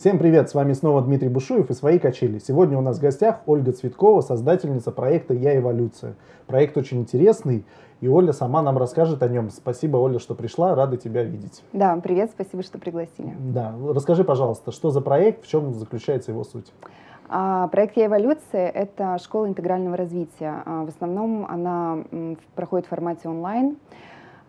Всем привет, с вами снова Дмитрий Бушуев и «Свои качели». Сегодня у нас в гостях Ольга Цветкова, создательница проекта «Я эволюция». Проект очень интересный, и Оля сама нам расскажет о нем. Спасибо, Оля, что пришла, рада тебя видеть. Да, привет, спасибо, что пригласили. Да, расскажи, пожалуйста, что за проект, в чем заключается его суть? А, проект «Я эволюция» — это школа интегрального развития. А, в основном она проходит в формате онлайн.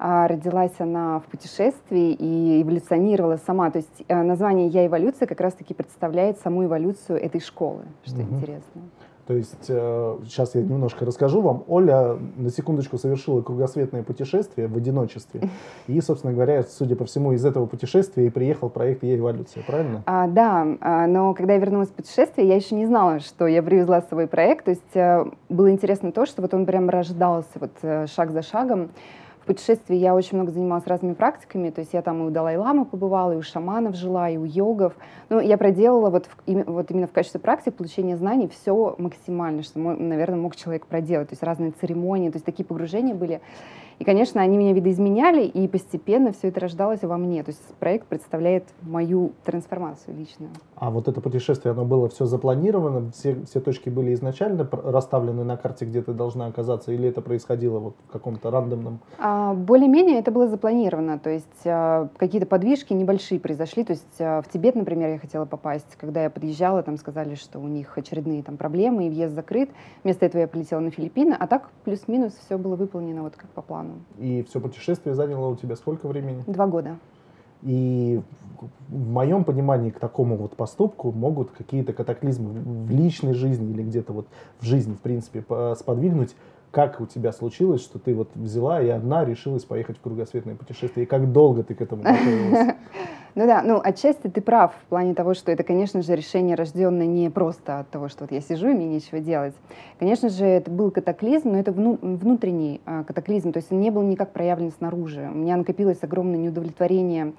А, родилась она в путешествии и эволюционировала сама. То есть э, название «Я эволюция» как раз-таки представляет саму эволюцию этой школы, что угу. интересно. То есть э, сейчас я немножко расскажу вам. Оля на секундочку совершила кругосветное путешествие в одиночестве. И, собственно говоря, судя по всему, из этого путешествия и приехал проект «Я эволюция», правильно? А, да, а, но когда я вернулась в путешествие, я еще не знала, что я привезла с собой проект. То есть э, было интересно то, что вот он прям рождался вот э, шаг за шагом. В путешествии я очень много занималась разными практиками, то есть я там и у Далай-ламы побывала, и у шаманов жила, и у йогов. Ну, я проделала вот, в, вот именно в качестве практики получения знаний все максимально, что, наверное, мог человек проделать. То есть разные церемонии, то есть такие погружения были. И, конечно, они меня видоизменяли, и постепенно все это рождалось во мне. То есть проект представляет мою трансформацию личную. А вот это путешествие, оно было все запланировано? Все, все точки были изначально расставлены на карте, где ты должна оказаться? Или это происходило вот в каком-то рандомном? А, более-менее это было запланировано. То есть а, какие-то подвижки небольшие произошли. То есть а, в Тибет, например, я хотела попасть. Когда я подъезжала, там сказали, что у них очередные там проблемы, и въезд закрыт. Вместо этого я полетела на Филиппины. А так плюс-минус все было выполнено вот как по плану. И все путешествие заняло у тебя сколько времени? Два года. И в моем понимании к такому вот поступку могут какие-то катаклизмы в личной жизни или где-то вот в жизни, в принципе, сподвигнуть как у тебя случилось, что ты вот взяла и одна решилась поехать в кругосветное путешествие? И как долго ты к этому готовилась? Ну да, ну отчасти ты прав в плане того, что это, конечно же, решение, рожденное не просто от того, что вот я сижу и мне нечего делать. Конечно же, это был катаклизм, но это внутренний а, катаклизм, то есть он не был никак проявлен снаружи. У меня накопилось огромное неудовлетворение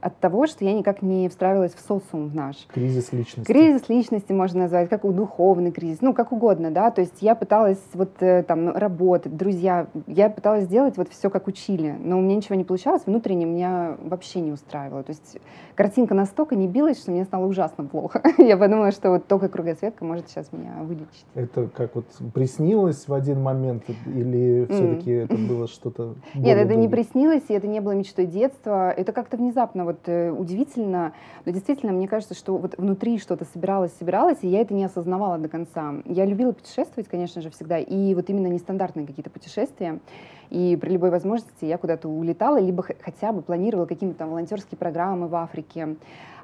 от того, что я никак не встраивалась в социум наш. Кризис личности. Кризис личности можно назвать, как духовный кризис, ну, как угодно, да, то есть я пыталась вот э, там работать, друзья, я пыталась сделать вот все, как учили, но у меня ничего не получалось, внутренне меня вообще не устраивало, то есть картинка настолько не билась, что мне стало ужасно плохо. я подумала, что вот только кругосветка может сейчас меня вылечить. Это как вот приснилось в один момент или все-таки mm. это было что-то Нет, это не приснилось, и это не было мечтой детства, это как-то внезапно вот э, удивительно, но действительно мне кажется, что вот внутри что-то собиралось, собиралось, и я это не осознавала до конца. Я любила путешествовать, конечно же, всегда, и вот именно нестандартные какие-то путешествия. И при любой возможности я куда-то улетала, либо хотя бы планировала какие-то там волонтерские программы в Африке.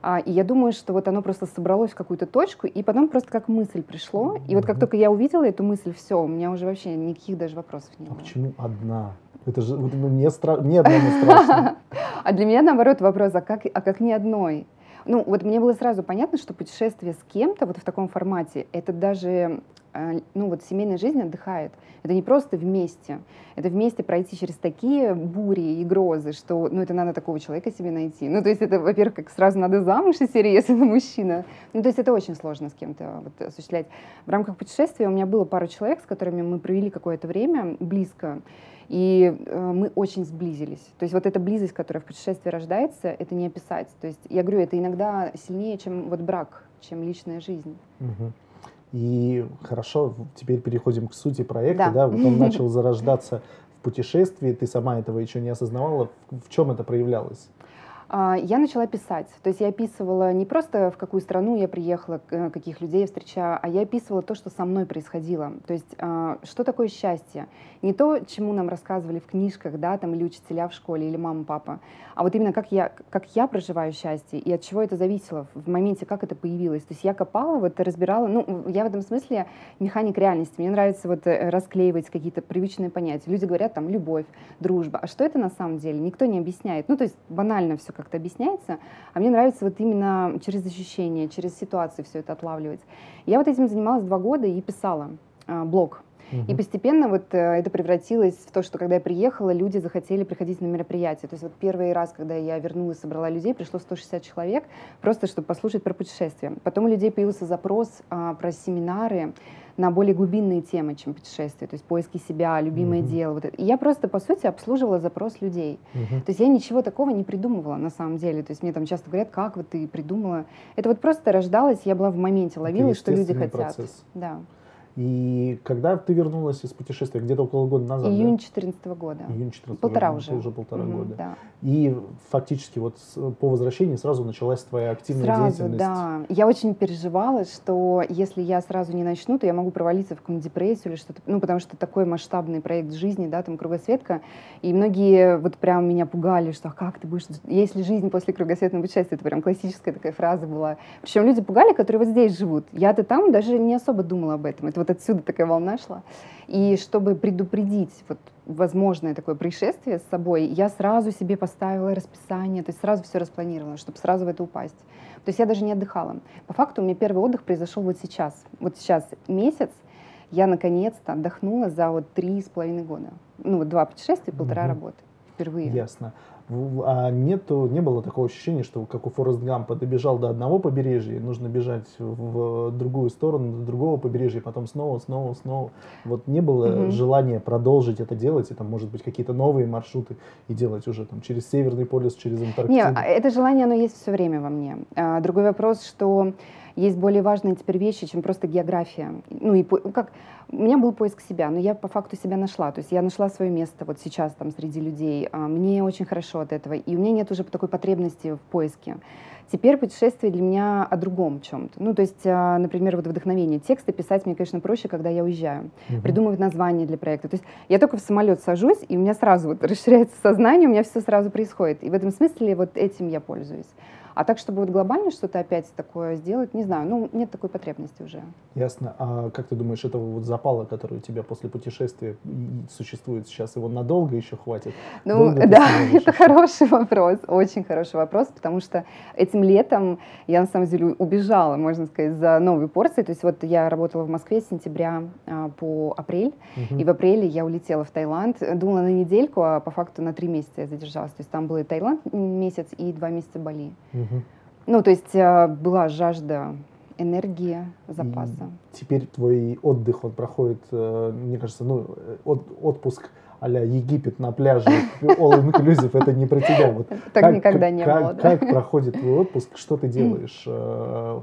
А, и я думаю, что вот оно просто собралось в какую-то точку, и потом просто как мысль пришло. И вот как только я увидела эту мысль, все, у меня уже вообще никаких даже вопросов не было. А почему одна? Это же вот, мне, стра... мне одному страшно. А для меня, наоборот, вопрос, а как, а как ни одной? Ну, вот мне было сразу понятно, что путешествие с кем-то вот в таком формате, это даже, ну, вот семейная жизнь отдыхает. Это не просто вместе. Это вместе пройти через такие бури и грозы, что, ну, это надо такого человека себе найти. Ну, то есть это, во-первых, как сразу надо замуж из серии, если это мужчина. Ну, то есть это очень сложно с кем-то вот, осуществлять. В рамках путешествия у меня было пару человек, с которыми мы провели какое-то время близко. И э, мы очень сблизились. То есть вот эта близость, которая в путешествии рождается, это не описать. То есть я говорю, это иногда сильнее, чем вот брак, чем личная жизнь. Угу. И хорошо, теперь переходим к сути проекта. Да. Да? Вот он начал зарождаться в путешествии, ты сама этого еще не осознавала. В чем это проявлялось? А, я начала писать. То есть я описывала не просто в какую страну я приехала, каких людей я встречаю, а я описывала то, что со мной происходило. То есть а, что такое счастье? Не то, чему нам рассказывали в книжках, да, там, или учителя в школе, или мама, папа, а вот именно как я, как я проживаю счастье и от чего это зависело в моменте, как это появилось. То есть я копала, вот разбирала, ну, я в этом смысле механик реальности. Мне нравится вот э, расклеивать какие-то привычные понятия. Люди говорят там любовь, дружба. А что это на самом деле? Никто не объясняет. Ну, то есть банально все как-то объясняется, а мне нравится вот именно через ощущения, через ситуации все это отлавливать. Я вот этим занималась два года и писала э, блог. Угу. И постепенно вот э, это превратилось в то, что когда я приехала, люди захотели приходить на мероприятия. То есть вот первый раз, когда я вернулась, собрала людей, пришло 160 человек, просто чтобы послушать про путешествия. Потом у людей появился запрос а, про семинары, на более глубинные темы, чем путешествия, то есть поиски себя, любимое mm-hmm. дело. Вот это. И я просто, по сути, обслуживала запрос людей. Mm-hmm. То есть я ничего такого не придумывала на самом деле. То есть мне там часто говорят, как вот ты придумала. Это вот просто рождалось, я была в моменте, ловила, что люди хотят. Процесс. Да. И когда ты вернулась из путешествия? Где-то около года назад, Июнь 2014 да? года. Июнь 14 Полтора года. уже. Уже полтора угу, года. Да. И фактически вот по возвращении сразу началась твоя активная сразу, деятельность. да. Я очень переживала, что если я сразу не начну, то я могу провалиться в какую-нибудь депрессию или что-то. Ну, потому что такой масштабный проект жизни, да, там кругосветка. И многие вот прям меня пугали, что «А как ты будешь... Есть ли жизнь после кругосветного путешествия? Это прям классическая такая фраза была. Причем люди пугали, которые вот здесь живут. Я-то там даже не особо думала об этом. Это вот отсюда такая волна нашла. И чтобы предупредить вот возможное такое происшествие с собой, я сразу себе поставила расписание, то есть сразу все распланировала, чтобы сразу в это упасть. То есть я даже не отдыхала. По факту у меня первый отдых произошел вот сейчас. Вот сейчас месяц я наконец-то отдохнула за вот три с половиной года. Ну вот два путешествия, полтора угу. работы впервые. Ясно. А нету, не было такого ощущения, что как у Форест Гампа добежал до одного побережья, нужно бежать в другую сторону, до другого побережья, потом снова, снова, снова. Вот не было mm-hmm. желания продолжить это делать, и там, может быть, какие-то новые маршруты и делать уже там через Северный полюс, через Антарктиду? Нет, это желание, оно есть все время во мне. А, другой вопрос, что есть более важные теперь вещи, чем просто география. Ну и как у меня был поиск себя, но я по факту себя нашла. То есть я нашла свое место вот сейчас там среди людей. А, мне очень хорошо от этого, и у меня нет уже такой потребности в поиске. Теперь путешествие для меня о другом чем-то. Ну, то есть, а, например, вот вдохновение. Тексты писать мне, конечно, проще, когда я уезжаю. Угу. Придумывать название для проекта. То есть я только в самолет сажусь, и у меня сразу вот расширяется сознание, у меня все сразу происходит. И в этом смысле вот этим я пользуюсь. А так, чтобы вот глобально что-то опять такое сделать, не знаю, ну, нет такой потребности уже. Ясно. А как ты думаешь, этого вот запала, который у тебя после путешествия существует сейчас, его надолго еще хватит? Ну, Долго да, это хороший вопрос, очень хороший вопрос, потому что этим летом я, на самом деле, убежала, можно сказать, за новой порцией. То есть вот я работала в Москве с сентября а, по апрель, угу. и в апреле я улетела в Таиланд. Думала на недельку, а по факту на три месяца я задержалась. То есть там был и Таиланд месяц, и два месяца Бали. Угу. Угу. Ну, то есть э, была жажда энергии, запаса. И теперь твой отдых, он проходит, э, мне кажется, ну, от, отпуск а Египет на пляже, all inclusive, это не про тебя. Вот так как, никогда не как, было. Да? Как проходит твой отпуск? Что ты делаешь э,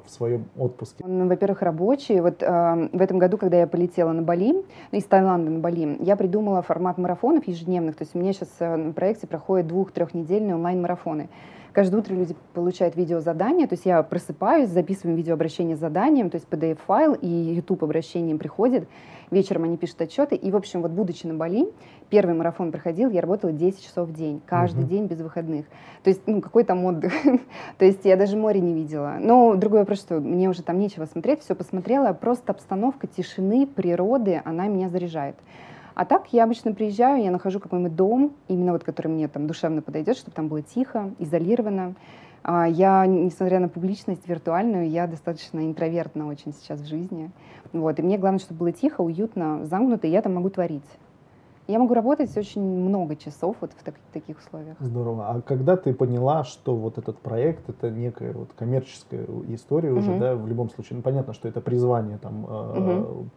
в своем отпуске? Он, во-первых, рабочий. Вот э, в этом году, когда я полетела на Бали, ну, из Таиланда на Бали, я придумала формат марафонов ежедневных. То есть у меня сейчас э, на проекте проходят двух-трехнедельные онлайн-марафоны. Каждое утро люди получают видеозадание, то есть я просыпаюсь, записываем видеообращение с заданием, то есть PDF-файл и YouTube обращением приходит, вечером они пишут отчеты, и, в общем, вот будучи на Бали, первый марафон проходил, я работала 10 часов в день, каждый угу. день без выходных. То есть, ну, какой там отдых? то есть я даже море не видела. Но другой вопрос, что мне уже там нечего смотреть, все посмотрела, просто обстановка тишины, природы, она меня заряжает. А так я обычно приезжаю, я нахожу какой-нибудь дом, именно вот который мне там душевно подойдет, чтобы там было тихо, изолировано. А, я, несмотря на публичность виртуальную, я достаточно интровертна очень сейчас в жизни. Вот. И мне главное, чтобы было тихо, уютно, замкнуто, и я там могу творить. Я могу работать очень много часов вот в так, таких условиях. Здорово. А когда ты поняла, что вот этот проект это некая вот коммерческая история уже, угу. да, в любом случае, ну понятно, что это призвание там угу.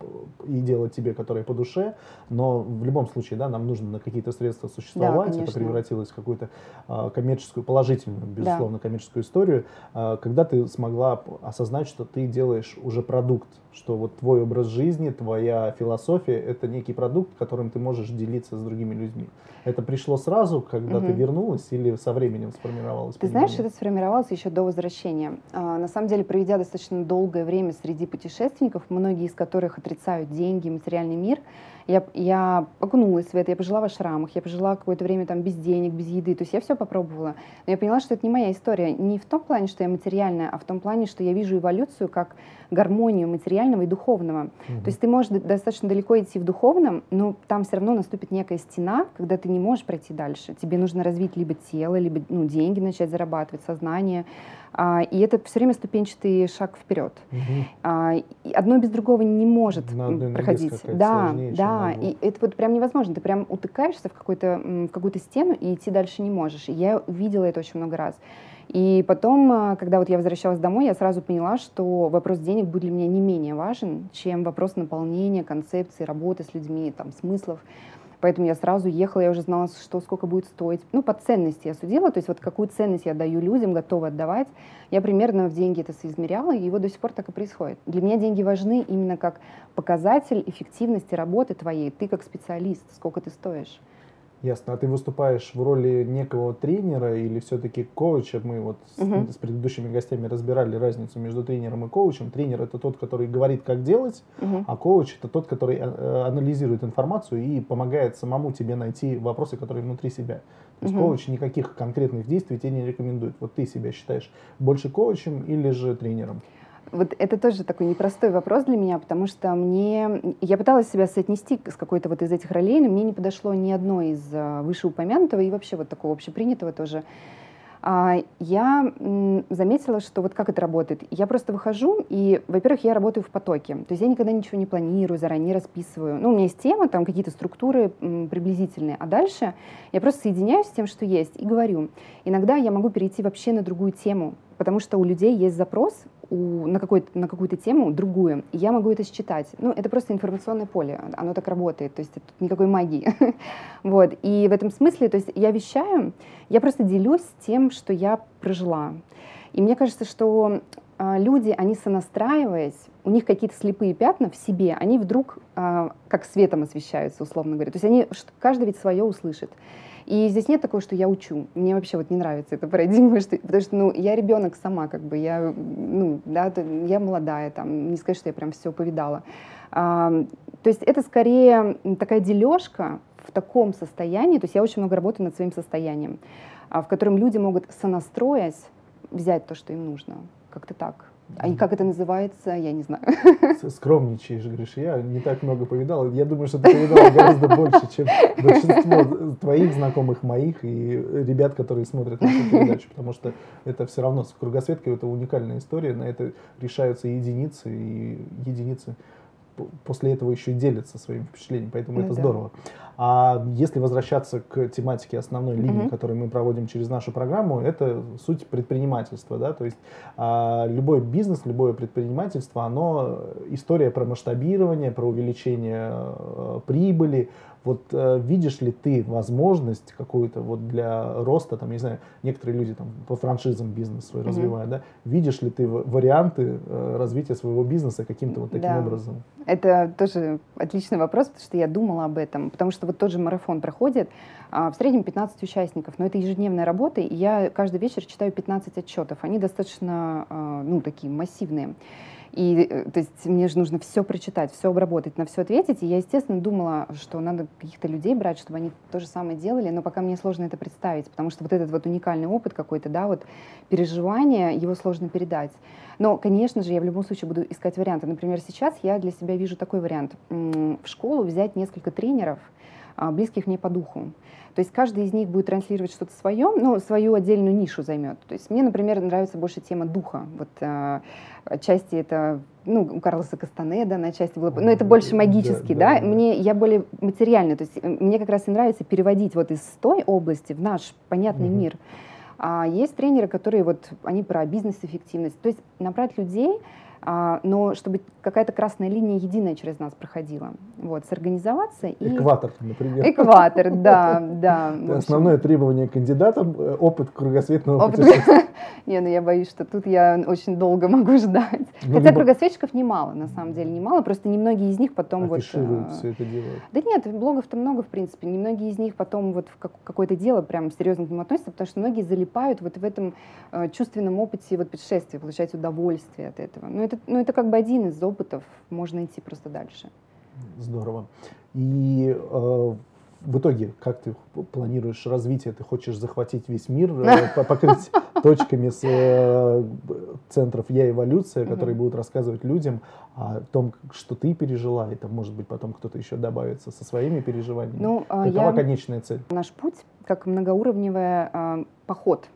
э, и дело тебе, которое по душе, но в любом случае, да, нам нужно на какие-то средства существовать. Да, это превратилось в какую-то э, коммерческую, положительную, безусловно, да. коммерческую историю. Э, когда ты смогла осознать, что ты делаешь уже продукт, что вот твой образ жизни, твоя философия это некий продукт, которым ты можешь делиться с другими людьми. Это пришло сразу, когда угу. ты вернулась, или со временем сформировалось? Ты понимание? знаешь, это сформировалось еще до возвращения. А, на самом деле, проведя достаточно долгое время среди путешественников, многие из которых отрицают деньги, материальный мир, я, я окунулась в это, я пожила в ашрамах, я пожила какое-то время там без денег, без еды, то есть я все попробовала. Но я поняла, что это не моя история. Не в том плане, что я материальная, а в том плане, что я вижу эволюцию как гармонию материального и духовного. Угу. То есть ты можешь достаточно далеко идти в духовном, но там все равно наступит некая стена, когда ты не можешь пройти дальше. Тебе нужно развить либо тело, либо ну, деньги начать зарабатывать, сознание. А, и это все время ступенчатый шаг вперед. Угу. А, одно без другого не может проходить. Да, да. И это вот прям невозможно. Ты прям утыкаешься в, какой-то, в какую-то стену и идти дальше не можешь. И я видела это очень много раз. И потом, а, когда вот я возвращалась домой, я сразу поняла, что вопрос денег будет для меня не менее важен, чем вопрос наполнения, концепции, работы с людьми, там, смыслов. Поэтому я сразу ехала, я уже знала, что сколько будет стоить. Ну, по ценности я судила, то есть вот какую ценность я даю людям, готова отдавать. Я примерно в деньги это соизмеряла, и вот до сих пор так и происходит. Для меня деньги важны именно как показатель эффективности работы твоей. Ты как специалист, сколько ты стоишь. Ясно. А ты выступаешь в роли некого тренера или все-таки коуча? Мы вот uh-huh. с, с предыдущими гостями разбирали разницу между тренером и коучем. Тренер это тот, который говорит, как делать, uh-huh. а коуч это тот, который э, анализирует информацию и помогает самому тебе найти вопросы, которые внутри себя. То есть uh-huh. коуч никаких конкретных действий тебе не рекомендует. Вот ты себя считаешь больше коучем или же тренером? Вот это тоже такой непростой вопрос для меня, потому что мне... Я пыталась себя соотнести с какой-то вот из этих ролей, но мне не подошло ни одно из а, вышеупомянутого и вообще вот такого общепринятого тоже. А, я заметила, что вот как это работает. Я просто выхожу, и, во-первых, я работаю в потоке. То есть я никогда ничего не планирую, заранее расписываю. Ну, у меня есть тема, там какие-то структуры приблизительные. А дальше я просто соединяюсь с тем, что есть, и говорю. Иногда я могу перейти вообще на другую тему, потому что у людей есть запрос, у, на, какой на какую-то тему другую, и я могу это считать. Ну, это просто информационное поле, оно так работает, то есть тут никакой магии. вот, и в этом смысле, то есть я вещаю, я просто делюсь тем, что я прожила. И мне кажется, что э, люди, они сонастраиваясь, у них какие-то слепые пятна в себе, они вдруг э, как светом освещаются, условно говоря. То есть они, каждый ведь свое услышит. И здесь нет такого, что я учу. Мне вообще вот не нравится эта парадигма, что, потому что, ну, я ребенок сама, как бы, я, ну, да, я молодая, там, не сказать, что я прям все повидала. А, то есть это скорее такая дележка в таком состоянии, то есть я очень много работаю над своим состоянием, а, в котором люди могут сонастроясь взять то, что им нужно. Как-то так. А и как это называется, я не знаю. Скромничаешь, говоришь, я не так много повидал. Я думаю, что ты повидала гораздо больше, чем большинство твоих знакомых, моих и ребят, которые смотрят нашу передачу, потому что это все равно с кругосветкой это уникальная история, на это решаются единицы, и единицы после этого еще делятся своими впечатлениями, поэтому ну, это да. здорово. А если возвращаться к тематике основной линии, mm-hmm. которую мы проводим через нашу программу, это суть предпринимательства, да, то есть а, любой бизнес, любое предпринимательство, оно история про масштабирование, про увеличение а, прибыли, вот э, видишь ли ты возможность какую-то вот для роста, там, не знаю, некоторые люди там по франшизам бизнес свой mm-hmm. развивают, да? Видишь ли ты варианты э, развития своего бизнеса каким-то вот таким да. образом? Это тоже отличный вопрос, потому что я думала об этом, потому что вот тот же марафон проходит, а, в среднем 15 участников, но это ежедневная работа, и я каждый вечер читаю 15 отчетов, они достаточно, а, ну, такие массивные. И э, то есть мне же нужно все прочитать, все обработать, на все ответить. И я, естественно, думала, что надо каких-то людей брать, чтобы они то же самое делали, но пока мне сложно это представить, потому что вот этот вот уникальный опыт какой-то, да, вот переживание, его сложно передать. Но, конечно же, я в любом случае буду искать варианты. Например, сейчас я для себя вижу такой вариант. В школу взять несколько тренеров, близких мне по духу. То есть каждый из них будет транслировать что-то свое, но свою отдельную нишу займет. То есть мне, например, нравится больше тема духа. Вот э, отчасти это ну, у Карлоса Кастанеда на части было, но это больше магический, да, да, да. Мне, я более материальный, то есть э, мне как раз и нравится переводить вот из той области в наш понятный угу. мир. А есть тренеры, которые вот, они про бизнес-эффективность, то есть набрать людей, а, но чтобы какая-то красная линия единая через нас проходила. Вот, сорганизоваться и... Экватор, например. Экватор, да, да. Основное требование кандидатам – опыт кругосветного опыт... путешествия. Не, ну я боюсь, что тут я очень долго могу ждать. Ну, Хотя либо... кругосветчиков немало, на самом деле, немало, просто немногие из них потом вот... Афишируют все это дело. Да нет, блогов-то много, в принципе. Немногие из них потом вот в какое-то дело прям серьезно к нему относятся, потому что многие залипают вот в этом э, чувственном опыте вот путешествия, получать удовольствие от этого. Ну, это, ну, это как бы один из опытов, можно идти просто дальше. Здорово. И э, в итоге, как ты планируешь развитие? Ты хочешь захватить весь мир, э, покрыть точками с э, центров «Я эволюция», которые будут рассказывать людям о том, что ты пережила, и там, может быть, потом кто-то еще добавится со своими переживаниями. Ну, а Какова я... конечная цель? Наш путь как многоуровневый э, поход –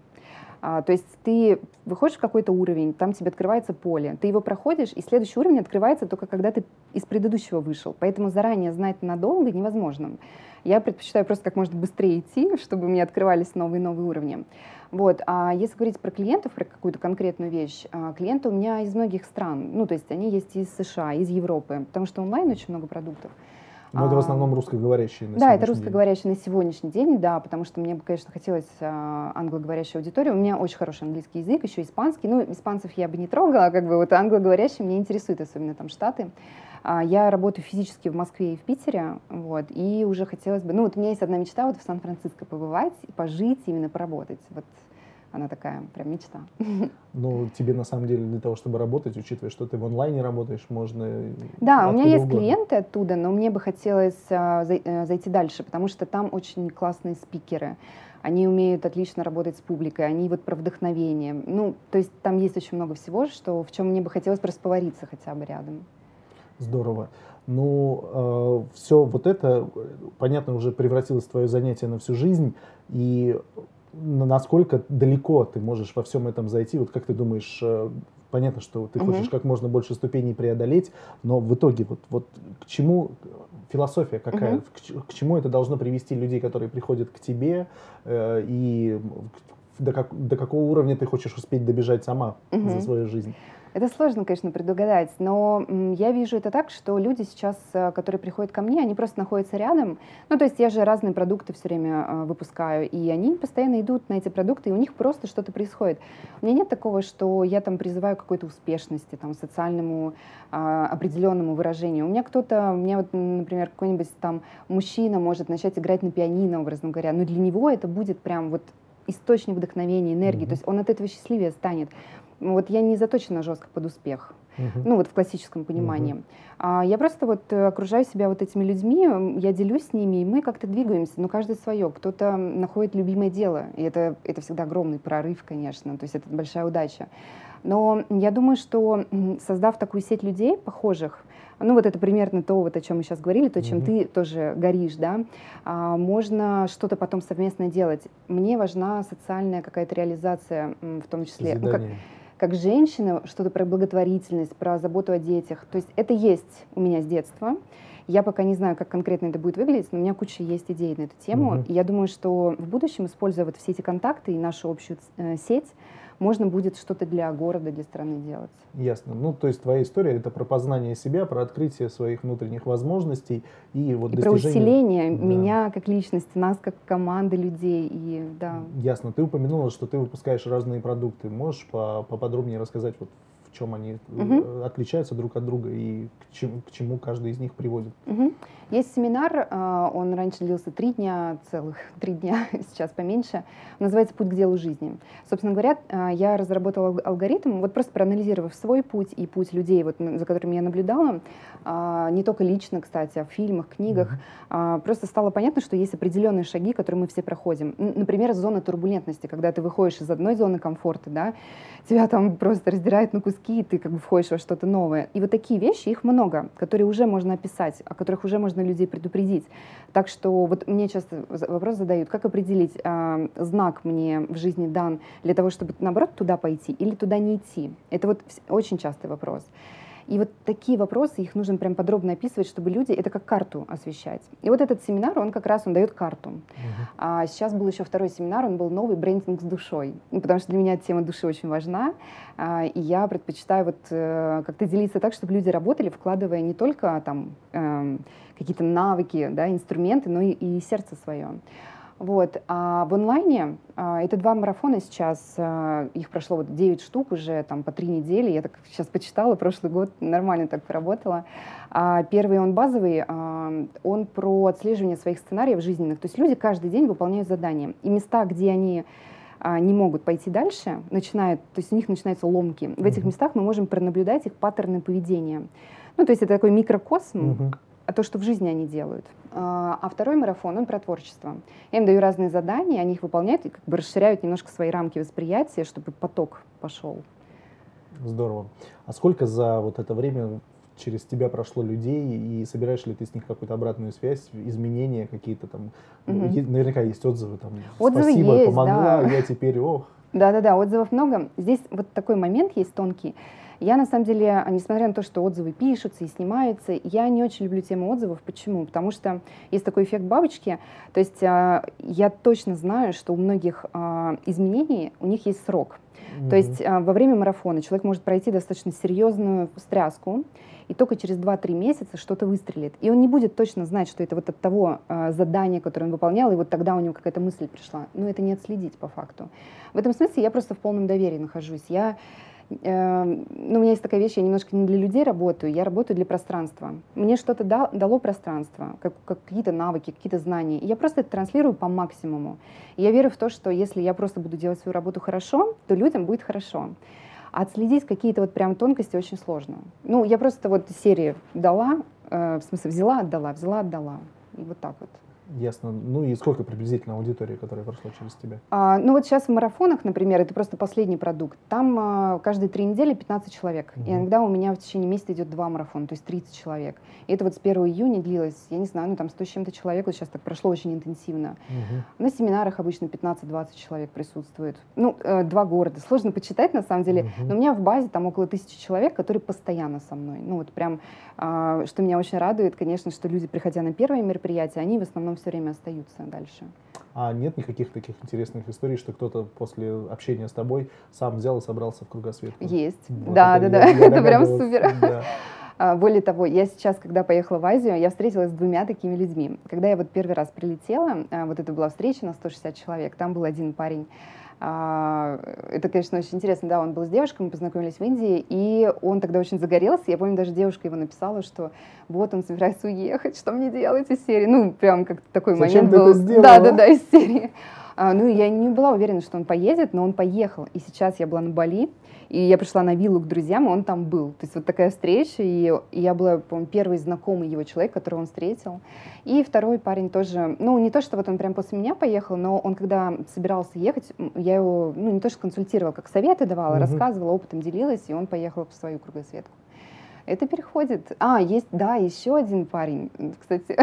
а, то есть ты выходишь в какой-то уровень, там тебе открывается поле, ты его проходишь, и следующий уровень открывается только когда ты из предыдущего вышел. Поэтому заранее знать надолго невозможно. Я предпочитаю просто как можно быстрее идти, чтобы мне открывались новые новые уровни. Вот. А если говорить про клиентов, про какую-то конкретную вещь, а, клиенты у меня из многих стран, ну, то есть они есть из США, из Европы, потому что онлайн очень много продуктов. Но а, это в основном русскоговорящие на Да, это русскоговорящие на сегодняшний день, да, потому что мне бы, конечно, хотелось а, англоговорящую аудиторию. У меня очень хороший английский язык, еще испанский. Ну, испанцев я бы не трогала, как бы вот англоговорящие меня интересуют, особенно там Штаты. А, я работаю физически в Москве и в Питере, вот, и уже хотелось бы, ну, вот у меня есть одна мечта вот в Сан-Франциско побывать, пожить, именно поработать. Вот она такая прям мечта. Ну, тебе на самом деле для того, чтобы работать, учитывая, что ты в онлайне работаешь, можно... Да, у меня есть угодно. клиенты оттуда, но мне бы хотелось а, э, зайти дальше, потому что там очень классные спикеры. Они умеют отлично работать с публикой, они вот про вдохновение. Ну, то есть там есть очень много всего, что в чем мне бы хотелось просто повариться хотя бы рядом. Здорово. Ну, э, все вот это, понятно, уже превратилось в твое занятие на всю жизнь. И насколько далеко ты можешь во всем этом зайти? Вот как ты думаешь, э, понятно, что ты угу. хочешь как можно больше ступеней преодолеть, но в итоге вот, вот к чему философия какая, угу. к, к чему это должно привести людей, которые приходят к тебе, э, и до, как, до какого уровня ты хочешь успеть добежать сама угу. за свою жизнь? Это сложно, конечно, предугадать, но я вижу это так, что люди сейчас, э, которые приходят ко мне, они просто находятся рядом. Ну, то есть я же разные продукты все время э, выпускаю, и они постоянно идут на эти продукты, и у них просто что-то происходит. У меня нет такого, что я там призываю какой-то успешности, там, социальному а, определенному выражению. У меня кто-то, у меня вот, например, какой-нибудь там мужчина может начать играть на пианино, образно говоря, но для него это будет прям вот источник вдохновения, энергии, mm-hmm. то есть он от этого счастливее станет. Вот я не заточена жестко под успех. Uh-huh. Ну, вот в классическом понимании. Uh-huh. А, я просто вот э, окружаю себя вот этими людьми, я делюсь с ними, и мы как-то двигаемся, но каждый свое. Кто-то находит любимое дело, и это, это всегда огромный прорыв, конечно, то есть это большая удача. Но я думаю, что создав такую сеть людей, похожих, ну вот это примерно то, вот о чем мы сейчас говорили, то, чем mm-hmm. ты тоже горишь, да, а, можно что-то потом совместно делать. Мне важна социальная какая-то реализация в том числе. Ну, как, как женщина, что-то про благотворительность, про заботу о детях. То есть это есть у меня с детства. Я пока не знаю, как конкретно это будет выглядеть, но у меня куча есть идей на эту тему. Угу. И я думаю, что в будущем, используя вот все эти контакты и нашу общую э, сеть, можно будет что-то для города, для страны делать. Ясно. Ну, то есть твоя история это про познание себя, про открытие своих внутренних возможностей и вот и достижение... про усиление да. меня как личности, нас как команды людей. И, да. Ясно. Ты упомянула, что ты выпускаешь разные продукты. Можешь поподробнее рассказать, вот чем они угу. отличаются друг от друга и к чему, к чему каждый из них приводит? Угу. Есть семинар, а, он раньше длился три дня, целых три дня, сейчас поменьше. Он называется «Путь к делу жизни». Собственно говоря, а, я разработала алгоритм, вот просто проанализировав свой путь и путь людей, вот, за которыми я наблюдала, не только лично, кстати, а в фильмах, книгах, mm-hmm. просто стало понятно, что есть определенные шаги, которые мы все проходим. Например, зона турбулентности, когда ты выходишь из одной зоны комфорта, да, тебя там просто раздирает на куски, и ты как бы входишь во что-то новое. И вот такие вещи, их много, которые уже можно описать, о которых уже можно людей предупредить. Так что вот мне часто вопрос задают, как определить, э, знак мне в жизни дан для того, чтобы наоборот туда пойти или туда не идти. Это вот очень частый вопрос. И вот такие вопросы, их нужно прям подробно описывать, чтобы люди это как карту освещать. И вот этот семинар, он как раз, он дает карту. Uh-huh. А сейчас был еще второй семинар, он был новый брендинг с душой. Ну, потому что для меня тема души очень важна. А, и я предпочитаю вот э, как-то делиться так, чтобы люди работали, вкладывая не только там э, какие-то навыки, да, инструменты, но и, и сердце свое. Вот. А в онлайне а, это два марафона сейчас, а, их прошло вот 9 штук уже там по три недели, я так сейчас почитала, прошлый год нормально так поработала. А первый он базовый, а, он про отслеживание своих сценариев жизненных, то есть люди каждый день выполняют задания, и места, где они а, не могут пойти дальше, начинают, то есть у них начинаются ломки. В этих местах мы можем пронаблюдать их паттерны поведения. Ну, то есть это такой микрокосм, то, что в жизни они делают. А, а второй марафон, он про творчество. Я им даю разные задания, они их выполняют и как бы расширяют немножко свои рамки восприятия, чтобы поток пошел. Здорово. А сколько за вот это время через тебя прошло людей, и собираешь ли ты с них какую-то обратную связь, изменения какие-то там? Угу. Наверняка есть отзывы там. Отзывы Спасибо, есть, помогла, да. я теперь, ох. Да-да-да, отзывов много. Здесь вот такой момент есть тонкий. Я, на самом деле, несмотря на то, что отзывы пишутся и снимаются, я не очень люблю тему отзывов. Почему? Потому что есть такой эффект бабочки. То есть а, я точно знаю, что у многих а, изменений у них есть срок. Mm-hmm. То есть а, во время марафона человек может пройти достаточно серьезную встряску, и только через 2-3 месяца что-то выстрелит. И он не будет точно знать, что это вот от того э, задания, которое он выполнял, и вот тогда у него какая-то мысль пришла. Но это не отследить по факту. В этом смысле я просто в полном доверии нахожусь. Я э, ну, у меня есть такая вещь, я немножко не для людей работаю, я работаю для пространства. Мне что-то да, дало пространство, как, как какие-то навыки, какие-то знания. И я просто это транслирую по максимуму. И я верю в то, что если я просто буду делать свою работу хорошо, то людям будет хорошо. А отследить какие-то вот прям тонкости очень сложно. Ну, я просто вот серии дала, э, в смысле взяла, отдала, взяла, отдала. И вот так вот. Ясно. Ну и сколько приблизительно аудитории, которая прошла через тебя? А, ну вот сейчас в марафонах, например, это просто последний продукт. Там а, каждые три недели 15 человек. Угу. И иногда у меня в течение месяца идет два марафона, то есть 30 человек. И это вот с 1 июня длилось, я не знаю, ну там 100 с чем-то человек, вот сейчас так прошло очень интенсивно. Угу. На семинарах обычно 15-20 человек присутствует. Ну, э, два города. Сложно почитать на самом деле, угу. но у меня в базе там около тысячи человек, которые постоянно со мной. Ну вот прям, э, что меня очень радует, конечно, что люди, приходя на первое мероприятие, они в основном все время остаются дальше. А нет никаких таких интересных историй, что кто-то после общения с тобой сам взял и собрался в кругосветку? Есть. Вот да, да, да. это прям супер. Да. А, более того, я сейчас, когда поехала в Азию, я встретилась с двумя такими людьми. Когда я вот первый раз прилетела, а, вот это была встреча на 160 человек, там был один парень, это, конечно, очень интересно. Да, он был с девушкой, мы познакомились в Индии, и он тогда очень загорелся. Я помню, даже девушка его написала, что вот он собирается уехать, что мне делать из серии. Ну, прям как такой Зачем момент был. Да, да, да, из серии. А, ну, я не была уверена, что он поедет, но он поехал. И сейчас я была на Бали, и я пришла на виллу к друзьям, и он там был. То есть вот такая встреча, и, я была, по-моему, первый знакомый его человек, которого он встретил. И второй парень тоже, ну, не то, что вот он прям после меня поехал, но он, когда собирался ехать, я его, ну, не то, что консультировала, как советы давала, угу. рассказывала, опытом делилась, и он поехал в свою кругосветку. Это переходит. А, есть, да, еще один парень, кстати,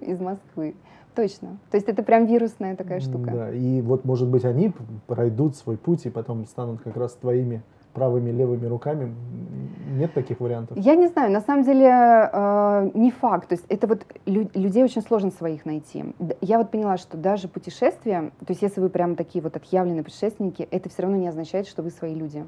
из Москвы. Точно. То есть это прям вирусная такая штука. Да, и вот, может быть, они пройдут свой путь и потом станут как раз твоими правыми левыми руками? Нет таких вариантов? Я не знаю, на самом деле э, не факт. То есть это вот лю- людей очень сложно своих найти. Я вот поняла, что даже путешествия, то есть если вы прям такие вот отъявленные путешественники, это все равно не означает, что вы свои люди.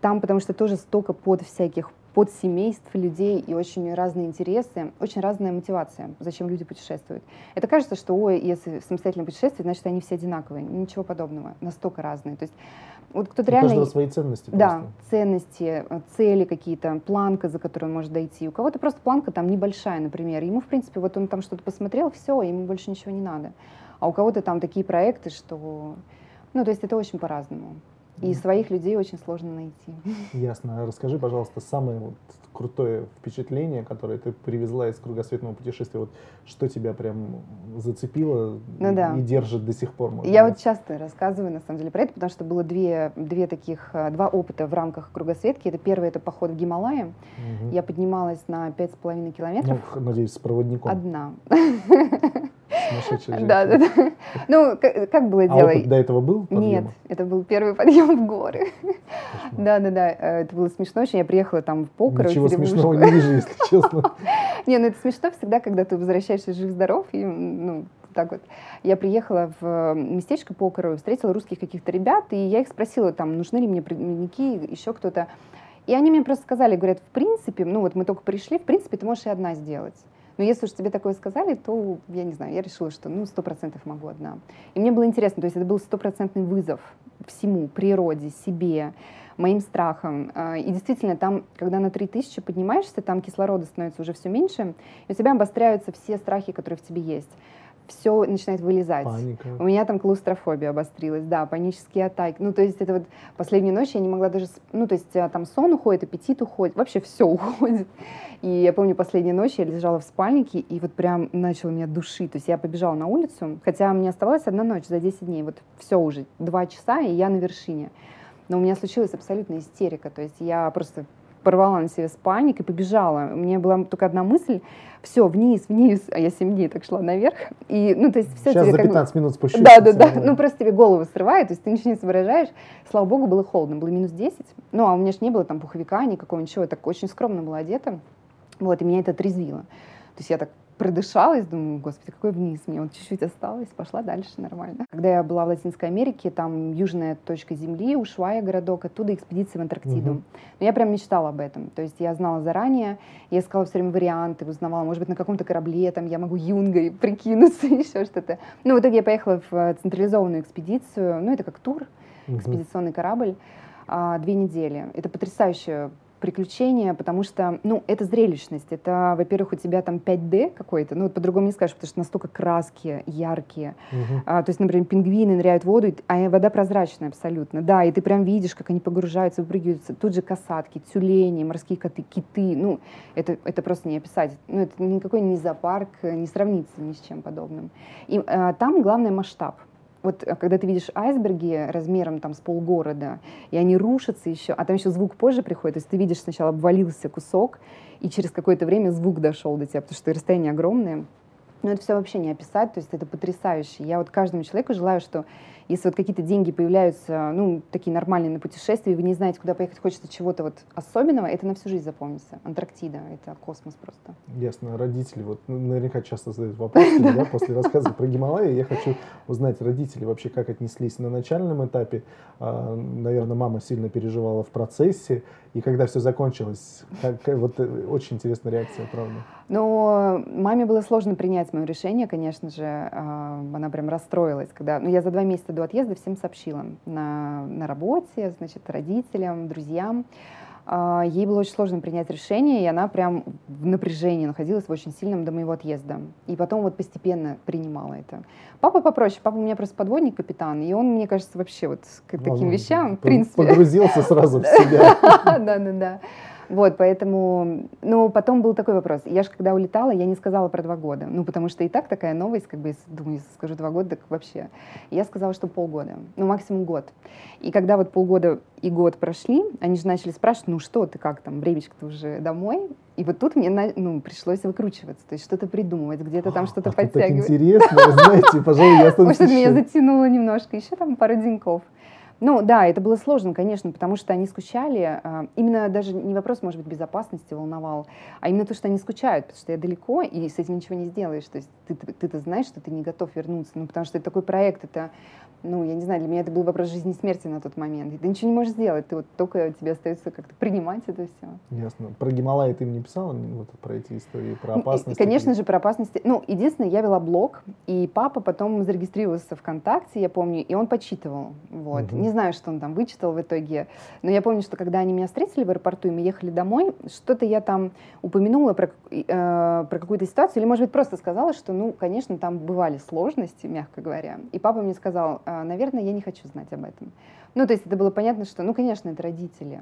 Там, потому что тоже столько под всяких под семейств людей и очень разные интересы, очень разная мотивация, зачем люди путешествуют. Это кажется, что, ой, если самостоятельно путешествовать, значит, они все одинаковые. Ничего подобного, настолько разные. То есть вот кто-то реально... У каждого свои ценности. Да, просто. ценности, цели какие-то, планка, за которую он может дойти. У кого-то просто планка там небольшая, например. Ему, в принципе, вот он там что-то посмотрел, все, ему больше ничего не надо. А у кого-то там такие проекты, что... Ну, то есть это очень по-разному. И своих людей очень сложно найти. Ясно. Расскажи, пожалуйста, самое вот крутое впечатление, которое ты привезла из кругосветного путешествия. Вот что тебя прям зацепило ну, да. и держит до сих пор? Я быть? вот часто рассказываю, на самом деле, про это, потому что было две, две таких, э, два опыта в рамках кругосветки. Это первый, это поход в Гималайи. Угу. Я поднималась на пять с половиной километров. Ну, надеюсь, с проводником. Одна. Да, да, да. Ну, как, как было дело? А опыт до этого был? Нет, это был первый подъем в горы. Да, да, да. Это было смешно очень. Я приехала там в Покров. Ничего смешного не вижу, если честно. Не, ну это смешно всегда, когда ты возвращаешься жив-здоров, и, ну, так вот. Я приехала в местечко Покорово, встретила русских каких-то ребят, и я их спросила, там, нужны ли мне проводники, еще кто-то. И они мне просто сказали, говорят, в принципе, ну вот мы только пришли, в принципе, ты можешь и одна сделать. Но если уж тебе такое сказали, то, я не знаю, я решила, что ну, сто процентов могу одна. И мне было интересно, то есть это был стопроцентный вызов всему, природе, себе, моим страхам. А, и действительно, там, когда на 3000 поднимаешься, там кислорода становится уже все меньше, и у тебя обостряются все страхи, которые в тебе есть все начинает вылезать. Паника. У меня там клаустрофобия обострилась, да, панические атаки. Ну, то есть это вот последнюю ночь я не могла даже... Ну, то есть а, там сон уходит, аппетит уходит, вообще все уходит. И я помню, последнюю ночь я лежала в спальнике, и вот прям начало меня душить. То есть я побежала на улицу, хотя мне оставалась одна ночь за 10 дней. Вот все уже, два часа, и я на вершине. Но у меня случилась абсолютная истерика. То есть я просто порвала на себе спальник и побежала. У меня была только одна мысль, все, вниз, вниз, а я 7 дней так шла наверх. И, ну, то есть все Сейчас тебе за как бы- 15 минут спущусь. Да, да, да. Ну, просто тебе голову срывает, то есть ты ничего не соображаешь. Слава богу, было холодно, было минус 10. Ну, а у меня же не было там пуховика никакого, ничего. Я так очень скромно была одета. Вот, и меня это отрезвило. То есть я так продышалась, думаю, господи, какой вниз, мне вот чуть-чуть осталось, пошла дальше нормально. Когда я была в Латинской Америке, там южная точка Земли, Ушвая городок, оттуда экспедиция в Антарктиду. Мгм. Но я прям мечтала об этом. То есть я знала заранее, я искала все время варианты, узнавала, может быть, на каком-то корабле там я могу юнгой прикинуться, еще что-то. Ну, в итоге я поехала в э, централизованную экспедицию, ну, это как тур, экспедиционный корабль, а, две недели. Это потрясающее приключение, потому что, ну, это зрелищность. Это, во-первых, у тебя там 5D какой-то, ну, вот по-другому не скажешь, потому что настолько краски яркие. Мгм. А, то есть, например, пингвины ныряют в воду, а вода прозрачная абсолютно. Да, и ты прям видишь, как они погружаются, выпрыгиваются. Тут же касатки, тюлени, морские коты, киты. Ну, это, это просто не описать. Ну, это никакой не зоопарк, э, не сравнится ни с чем подобным. И а, там главный масштаб. Вот а, когда ты видишь айсберги размером там с полгорода, и они рушатся еще, а там еще звук позже приходит, то есть ты видишь сначала обвалился кусок, и через какое-то время звук дошел до тебя, потому что расстояние огромное. Но это все вообще не описать, то есть это потрясающе. Я вот каждому человеку желаю, что если вот какие-то деньги появляются, ну, такие нормальные на путешествии, и вы не знаете, куда поехать, хочется чего-то вот особенного, это на всю жизнь запомнится. Антарктида — это космос просто. Ясно. Родители вот ну, наверняка часто задают вопросы, да, после рассказа про Гималаи. Я хочу узнать, родители вообще как отнеслись на начальном этапе. А, Наверное, мама сильно переживала в процессе. И когда все закончилось, как- как- вот э, очень интересная реакция, правда. Но маме было сложно принять мое решение, конечно же. А, Она прям расстроилась, когда... Ну, я за два месяца до отъезда всем сообщила. На, на работе, значит, родителям, друзьям. А, Ей было очень сложно принять решение, и она прям в напряжении находилась, в очень сильном до моего отъезда. И потом вот постепенно принимала это. Папа попроще. Папа у меня просто подводник капитан, и он, мне кажется, вообще вот к таким Он вещам, в принципе... Погрузился сразу в себя. Да, да, да. Вот, поэтому, ну, потом был такой вопрос. Я же когда улетала, я не сказала про два года. Ну, потому что и так такая новость, как бы, если, думаю, если скажу два года, так вообще. Я сказала, что полгода, ну, максимум год. И когда вот полгода и год прошли, они же начали спрашивать, ну, что ты, как там, времечко-то уже домой? И вот тут мне, ну, пришлось выкручиваться, то есть что-то придумывать, где-то там что-то А тут так подтягивать. интересно, знаете, пожалуй, я останусь Может, меня затянуло немножко, еще там пару деньков. Ну да, это было сложно, конечно, потому что они скучали. а, Именно даже не вопрос, может быть, безопасности волновал, а именно то, что они скучают, потому что я далеко, и с этим ничего не сделаешь. То есть ты- ты- ты-то знаешь, что ты не готов вернуться, ну потому что это такой проект, это, ну, я не знаю, для меня это был вопрос жизни и смерти на тот момент. И ты ничего не можешь сделать, ты вот только тебе остается как-то принимать это все. Ясно. Про Гималаи ты им не писала, вот про эти истории, про Ну, и-? Конечно же, про опасности. Ну, единственное, я вела блог, и папа потом зарегистрировался ВКонтакте, я помню, и он почитывал. Вот. Мгм. Не знаю, что он там вычитал в итоге, но я помню, что когда они меня встретили в аэропорту, и мы ехали домой, что-то я там упомянула про, э, про какую-то ситуацию, или, может быть, просто сказала, что, ну, конечно, там бывали сложности, мягко говоря. И папа мне сказал, «А, наверное, я не хочу знать об этом. Ну, то есть это было понятно, что, ну, конечно, это родители.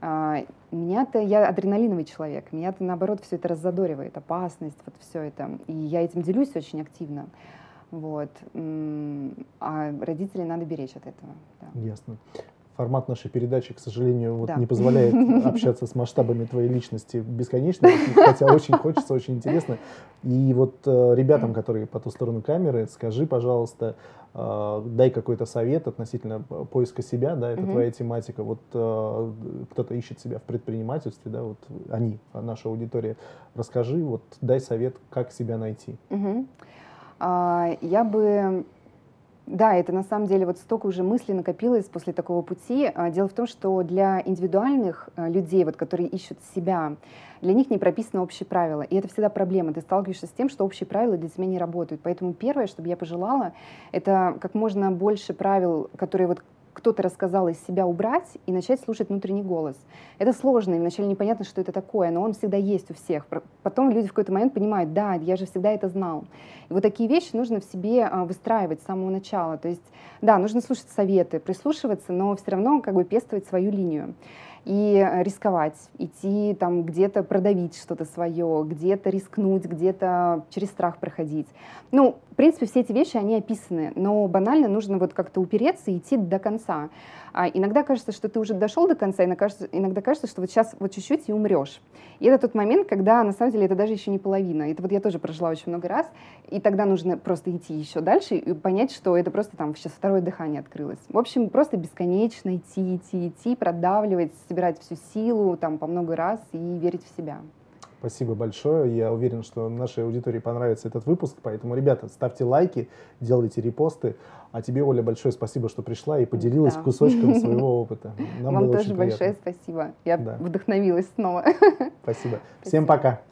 А, Меня-то, я адреналиновый человек, меня-то наоборот все это раззадоривает, опасность, вот все это. И я этим делюсь очень активно. Вот. А родителей надо беречь от этого. да. Ясно. Формат нашей передачи, к сожалению, вот Да. не позволяет общаться с масштабами твоей личности бесконечно, хотя очень хочется, очень интересно. И вот э, ребятам, которые по ту сторону камеры, скажи, пожалуйста, э, дай какой-то совет относительно п- поиска себя, да, это твоя тематика. Вот э, кто-то ищет себя в предпринимательстве, да, вот они, а наша аудитория. Расскажи, вот дай совет, как себя найти. А, Я бы... Да, это на самом деле вот столько уже мыслей накопилось после такого пути. А, Дело в том, что для индивидуальных а, людей, вот, которые ищут себя, для них не прописаны общие правила. И это всегда проблема. Ты сталкиваешься с тем, что общие правила для тебя не работают. Поэтому первое, что бы я пожелала, это как можно больше правил, которые вот кто-то рассказал из себя убрать и начать слушать внутренний голос. Это сложно, и вначале непонятно, что это такое, но он всегда есть у всех. Потом люди в какой-то момент понимают, да, я же всегда это знал. И вот такие вещи нужно в себе а, выстраивать с самого начала. То есть, да, нужно слушать советы, прислушиваться, но все равно как бы пестовать свою линию и рисковать, идти там где-то продавить что-то свое, где-то рискнуть, где-то через страх проходить. Ну, в принципе, все эти вещи, они описаны, но банально нужно вот как-то упереться и идти до конца. А иногда кажется, что ты уже дошел до конца, иногда кажется, иногда кажется, что вот сейчас вот чуть-чуть и умрешь. И это тот момент, когда на самом деле это даже еще не половина. Это вот я тоже прожила очень много раз, и тогда нужно просто идти еще дальше и понять, что это просто там сейчас второе дыхание открылось. В общем, просто бесконечно идти, идти, идти, продавливать, собирать всю силу там по много раз и верить в себя. Спасибо большое. Я уверен, что нашей аудитории понравится этот выпуск. Поэтому, ребята, ставьте лайки, делайте репосты. А тебе, Оля, большое спасибо, что пришла и поделилась да. кусочком своего опыта. Нам Вам тоже большое спасибо. Я да. вдохновилась снова. Спасибо. Всем пока.